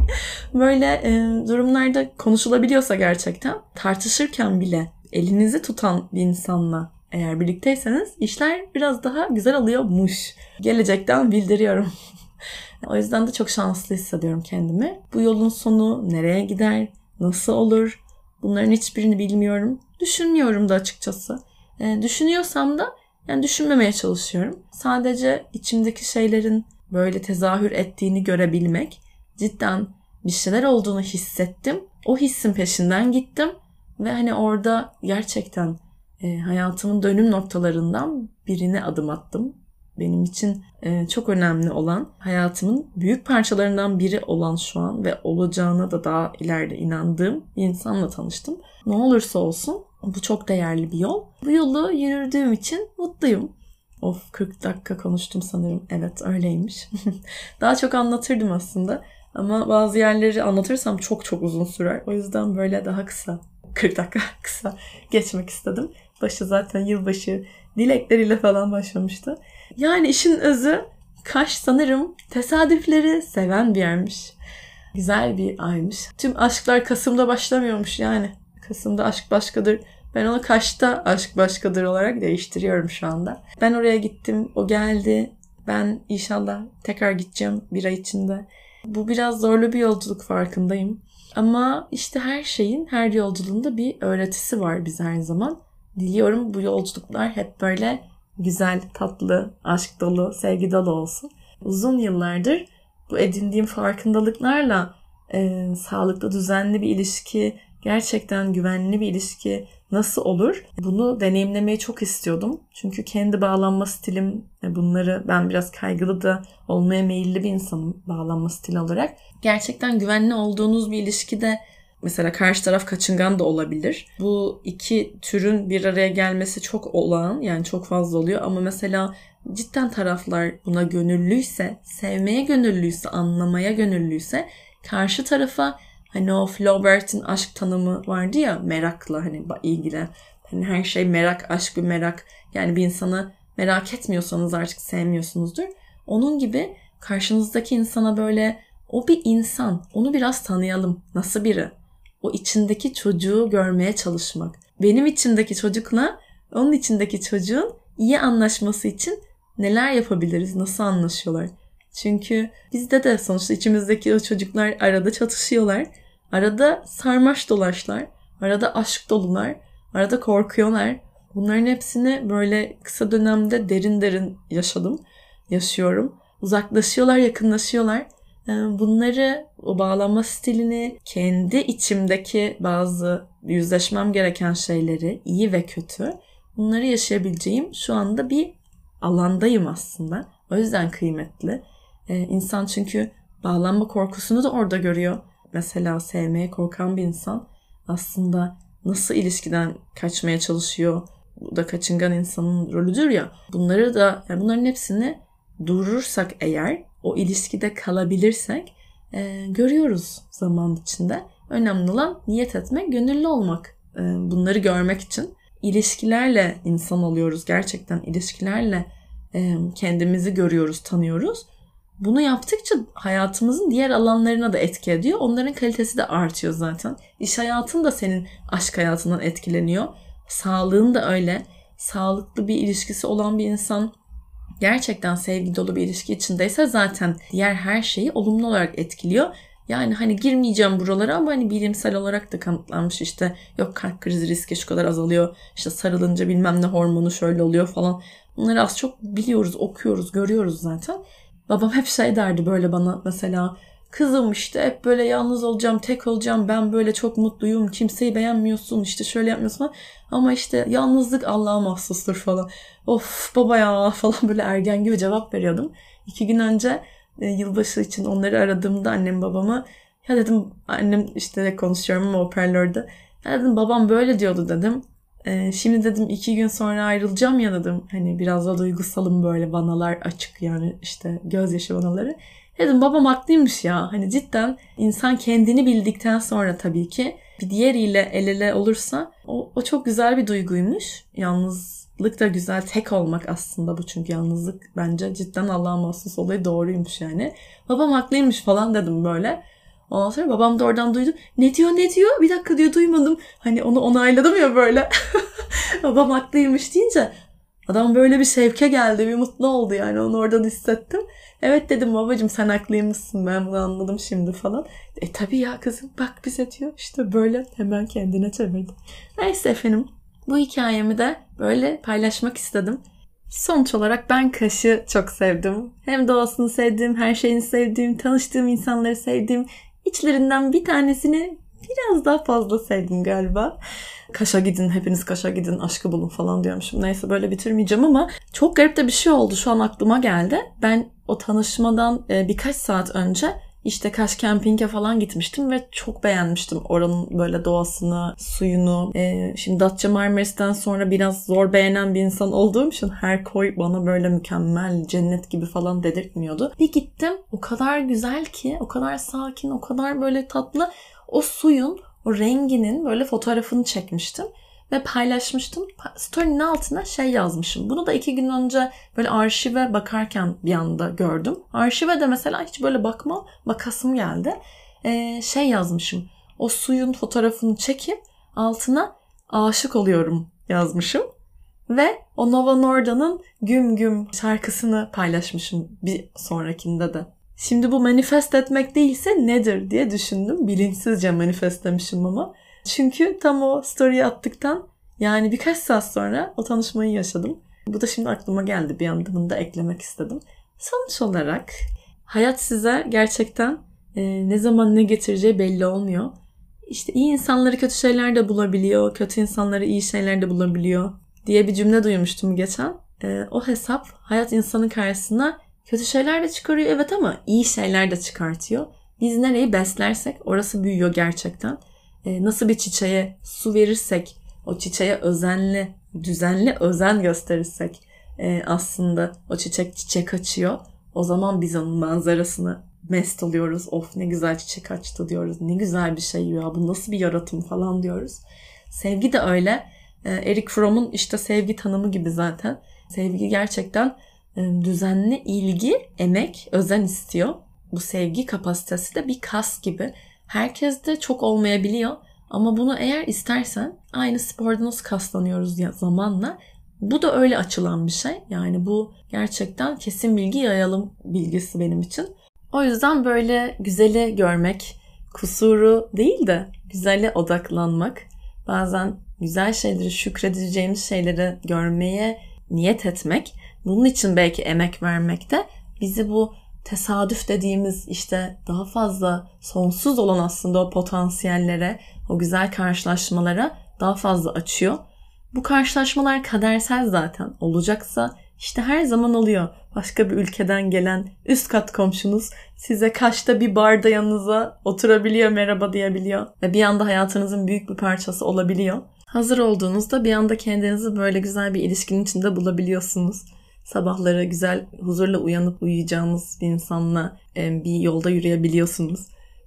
Böyle e, durumlarda konuşulabiliyorsa gerçekten tartışırken bile elinizi tutan bir insanla eğer birlikteyseniz işler biraz daha güzel oluyormuş. Gelecekten bildiriyorum. o yüzden de çok şanslı hissediyorum kendimi. Bu yolun sonu nereye gider, nasıl olur bunların hiçbirini bilmiyorum. Düşünmüyorum da açıkçası. E, düşünüyorsam da yani düşünmemeye çalışıyorum. Sadece içimdeki şeylerin böyle tezahür ettiğini görebilmek, cidden bir şeyler olduğunu hissettim. O hissin peşinden gittim ve hani orada gerçekten e, hayatımın dönüm noktalarından birine adım attım. Benim için e, çok önemli olan hayatımın büyük parçalarından biri olan şu an ve olacağına da daha ileride inandığım bir insanla tanıştım. Ne olursa olsun bu çok değerli bir yol. Bu yolu yürüdüğüm için mutluyum. Of 40 dakika konuştum sanırım. Evet öyleymiş. Daha çok anlatırdım aslında. Ama bazı yerleri anlatırsam çok çok uzun sürer. O yüzden böyle daha kısa, 40 dakika kısa geçmek istedim. Başı zaten yılbaşı dilekleriyle falan başlamıştı. Yani işin özü Kaş sanırım tesadüfleri seven bir yermiş. Güzel bir aymış. Tüm aşklar Kasım'da başlamıyormuş yani. Kasım'da aşk başkadır. Ben onu Kaş'ta aşk başkadır olarak değiştiriyorum şu anda. Ben oraya gittim, o geldi. Ben inşallah tekrar gideceğim bir ay içinde. Bu biraz zorlu bir yolculuk farkındayım. Ama işte her şeyin, her yolculuğunda bir öğretisi var bize her zaman. Diliyorum bu yolculuklar hep böyle güzel, tatlı, aşk dolu, sevgi dolu olsun. Uzun yıllardır bu edindiğim farkındalıklarla e, sağlıklı, düzenli bir ilişki, gerçekten güvenli bir ilişki nasıl olur? Bunu deneyimlemeyi çok istiyordum. Çünkü kendi bağlanma stilim e, bunları ben biraz kaygılı da olmaya meyilli bir insanım bağlanma stili olarak. Gerçekten güvenli olduğunuz bir ilişkide Mesela karşı taraf kaçıngan da olabilir. Bu iki türün bir araya gelmesi çok olağan yani çok fazla oluyor ama mesela cidden taraflar buna gönüllüyse, sevmeye gönüllüyse, anlamaya gönüllüyse karşı tarafa hani o Flaubert'in aşk tanımı vardı ya merakla hani ilgili. Hani her şey merak, aşk bir merak. Yani bir insanı merak etmiyorsanız artık sevmiyorsunuzdur. Onun gibi karşınızdaki insana böyle o bir insan. Onu biraz tanıyalım. Nasıl biri? O içindeki çocuğu görmeye çalışmak. Benim içimdeki çocukla onun içindeki çocuğun iyi anlaşması için neler yapabiliriz? Nasıl anlaşıyorlar? Çünkü bizde de sonuçta içimizdeki o çocuklar arada çatışıyorlar. Arada sarmaş dolaşlar. Arada aşk dolular. Arada korkuyorlar. Bunların hepsini böyle kısa dönemde derin derin yaşadım. Yaşıyorum. Uzaklaşıyorlar, yakınlaşıyorlar. Ee, bunları, o bağlanma stilini, kendi içimdeki bazı yüzleşmem gereken şeyleri, iyi ve kötü, bunları yaşayabileceğim şu anda bir alandayım aslında. O yüzden kıymetli. Ee, insan çünkü bağlanma korkusunu da orada görüyor. Mesela sevmeye korkan bir insan aslında nasıl ilişkiden kaçmaya çalışıyor. Bu da kaçıngan insanın rolüdür ya. Bunları da yani bunların hepsini durursak eğer o ilişkide kalabilirsek e, görüyoruz zaman içinde. Önemli olan niyet etmek, gönüllü olmak. E, bunları görmek için ilişkilerle insan oluyoruz. Gerçekten ilişkilerle e, kendimizi görüyoruz, tanıyoruz. Bunu yaptıkça hayatımızın diğer alanlarına da etki ediyor. Onların kalitesi de artıyor zaten. İş hayatın da senin aşk hayatından etkileniyor. Sağlığın da öyle. Sağlıklı bir ilişkisi olan bir insan gerçekten sevgi dolu bir ilişki içindeyse zaten diğer her şeyi olumlu olarak etkiliyor. Yani hani girmeyeceğim buralara ama hani bilimsel olarak da kanıtlanmış işte yok kalp krizi riski şu kadar azalıyor. İşte sarılınca bilmem ne hormonu şöyle oluyor falan. Bunları az çok biliyoruz, okuyoruz, görüyoruz zaten. Babam hep şey derdi böyle bana mesela kızım işte hep böyle yalnız olacağım, tek olacağım. Ben böyle çok mutluyum. Kimseyi beğenmiyorsun. işte şöyle yapmıyorsun. Ama işte yalnızlık Allah'a mahsustur falan. Of baba ya falan böyle ergen gibi cevap veriyordum. İki gün önce e, yılbaşı için onları aradığımda annem babama ya dedim annem işte konuşuyorum ama hoparlörde. Ya dedim babam böyle diyordu dedim. E, şimdi dedim iki gün sonra ayrılacağım ya dedim. Hani biraz da duygusalım böyle vanalar açık yani işte gözyaşı vanaları. Dedim babam haklıymış ya. Hani cidden insan kendini bildikten sonra tabii ki bir diğeriyle el ele olursa o, o çok güzel bir duyguymuş. Yalnızlık da güzel. Tek olmak aslında bu çünkü yalnızlık bence cidden Allah'a mahsus olayı doğruymuş yani. Babam haklıymış falan dedim böyle. Ondan sonra babam da oradan duydu. Ne diyor ne diyor? Bir dakika diyor duymadım. Hani onu onayladım ya böyle. babam haklıymış deyince adam böyle bir şevke geldi. Bir mutlu oldu yani onu oradan hissettim. Evet dedim babacım sen haklıymışsın ben bunu anladım şimdi falan. E tabii ya kızım bak bize diyor. İşte böyle hemen kendine çevirdi. Neyse efendim bu hikayemi de böyle paylaşmak istedim. Sonuç olarak ben Kaş'ı çok sevdim. Hem doğasını sevdim, her şeyini sevdim, tanıştığım insanları sevdim. İçlerinden bir tanesini biraz daha fazla sevdim galiba. Kaş'a gidin, hepiniz Kaş'a gidin, aşkı bulun falan diyormuşum. Neyse böyle bitirmeyeceğim ama çok garip de bir şey oldu. Şu an aklıma geldi. Ben o tanışmadan e, birkaç saat önce işte Kaş Camping'e falan gitmiştim ve çok beğenmiştim oranın böyle doğasını, suyunu. Ee, şimdi Datça Marmaris'ten sonra biraz zor beğenen bir insan olduğum için her koy bana böyle mükemmel, cennet gibi falan dedirtmiyordu. Bir gittim o kadar güzel ki, o kadar sakin, o kadar böyle tatlı. O suyun, o renginin böyle fotoğrafını çekmiştim ve paylaşmıştım. Story'nin altına şey yazmışım. Bunu da iki gün önce böyle arşive bakarken bir anda gördüm. Arşive de mesela hiç böyle bakma bakasım geldi. Ee, şey yazmışım. O suyun fotoğrafını çekip altına aşık oluyorum yazmışım. Ve o Nova Norda'nın Güm Güm şarkısını paylaşmışım bir sonrakinde de. Şimdi bu manifest etmek değilse nedir diye düşündüm. Bilinçsizce manifestlemişim ama. Çünkü tam o story attıktan Yani birkaç saat sonra o tanışmayı yaşadım. Bu da şimdi aklıma geldi bir anda bunu da eklemek istedim. Sonuç olarak hayat size gerçekten e, ne zaman ne getireceği belli olmuyor. İşte iyi insanları kötü şeyler de bulabiliyor, kötü insanları iyi şeyler de bulabiliyor diye bir cümle duymuştum geçen. E, o hesap hayat insanın karşısına kötü şeyler de çıkarıyor evet ama iyi şeyler de çıkartıyor. Biz nereyi beslersek orası büyüyor gerçekten. E, nasıl bir çiçeğe su verirsek, o çiçeğe özenli, düzenli özen gösterirsek e, aslında o çiçek çiçek açıyor. O zaman biz onun manzarasını mest oluyoruz. Of ne güzel çiçek açtı diyoruz. Ne güzel bir şey ya bu nasıl bir yaratım falan diyoruz. Sevgi de öyle. E, Eric Fromm'un işte sevgi tanımı gibi zaten. Sevgi gerçekten düzenli ilgi, emek, özen istiyor. Bu sevgi kapasitesi de bir kas gibi. Herkes de çok olmayabiliyor. Ama bunu eğer istersen aynı sporda nasıl kaslanıyoruz ya zamanla bu da öyle açılan bir şey. Yani bu gerçekten kesin bilgi yayalım bilgisi benim için. O yüzden böyle güzeli görmek, kusuru değil de güzele odaklanmak, bazen güzel şeyleri, şükredeceğimiz şeyleri görmeye niyet etmek, bunun için belki emek vermek de bizi bu tesadüf dediğimiz işte daha fazla sonsuz olan aslında o potansiyellere, o güzel karşılaşmalara daha fazla açıyor. Bu karşılaşmalar kadersel zaten. Olacaksa işte her zaman oluyor. Başka bir ülkeden gelen üst kat komşunuz size kaçta bir barda yanınıza oturabiliyor, merhaba diyebiliyor. Ve bir anda hayatınızın büyük bir parçası olabiliyor. Hazır olduğunuzda bir anda kendinizi böyle güzel bir ilişkinin içinde bulabiliyorsunuz. Sabahları güzel, huzurla uyanıp uyuyacağınız bir insanla bir yolda yürüyebiliyorsunuz.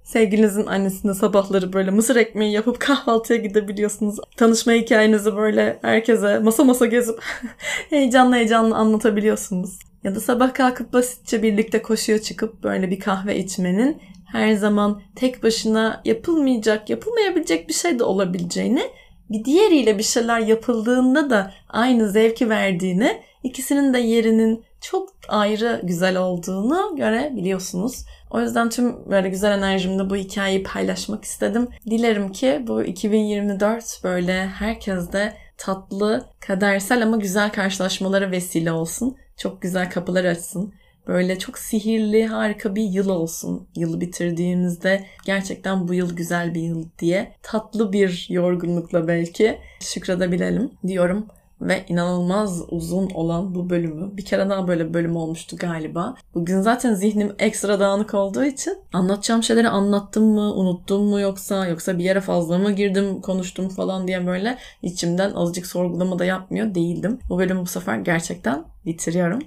Sevgilinizin annesine sabahları böyle mısır ekmeği yapıp kahvaltıya gidebiliyorsunuz. Tanışma hikayenizi böyle herkese masa masa gezip heyecanlı heyecanlı anlatabiliyorsunuz. Ya da sabah kalkıp basitçe birlikte koşuya çıkıp böyle bir kahve içmenin her zaman tek başına yapılmayacak, yapılmayabilecek bir şey de olabileceğini, bir diğeriyle bir şeyler yapıldığında da aynı zevki verdiğini, ikisinin de yerinin çok ayrı güzel olduğunu görebiliyorsunuz. O yüzden tüm böyle güzel enerjimde bu hikayeyi paylaşmak istedim. Dilerim ki bu 2024 böyle herkeste tatlı, kadersel ama güzel karşılaşmalara vesile olsun. Çok güzel kapılar açsın. Böyle çok sihirli, harika bir yıl olsun. Yılı bitirdiğimizde gerçekten bu yıl güzel bir yıl diye tatlı bir yorgunlukla belki şükredebilelim diyorum ve inanılmaz uzun olan bu bölümü. Bir kere daha böyle bölüm olmuştu galiba. Bugün zaten zihnim ekstra dağınık olduğu için anlatacağım şeyleri anlattım mı, unuttum mu yoksa yoksa bir yere fazla mı girdim, konuştum falan diye böyle içimden azıcık sorgulama da yapmıyor değildim. Bu bölümü bu sefer gerçekten bitiriyorum.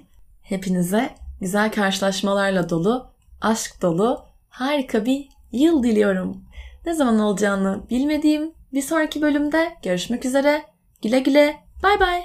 Hepinize güzel karşılaşmalarla dolu, aşk dolu, harika bir yıl diliyorum. Ne zaman olacağını bilmediğim bir sonraki bölümde görüşmek üzere. Güle güle. Bye bye.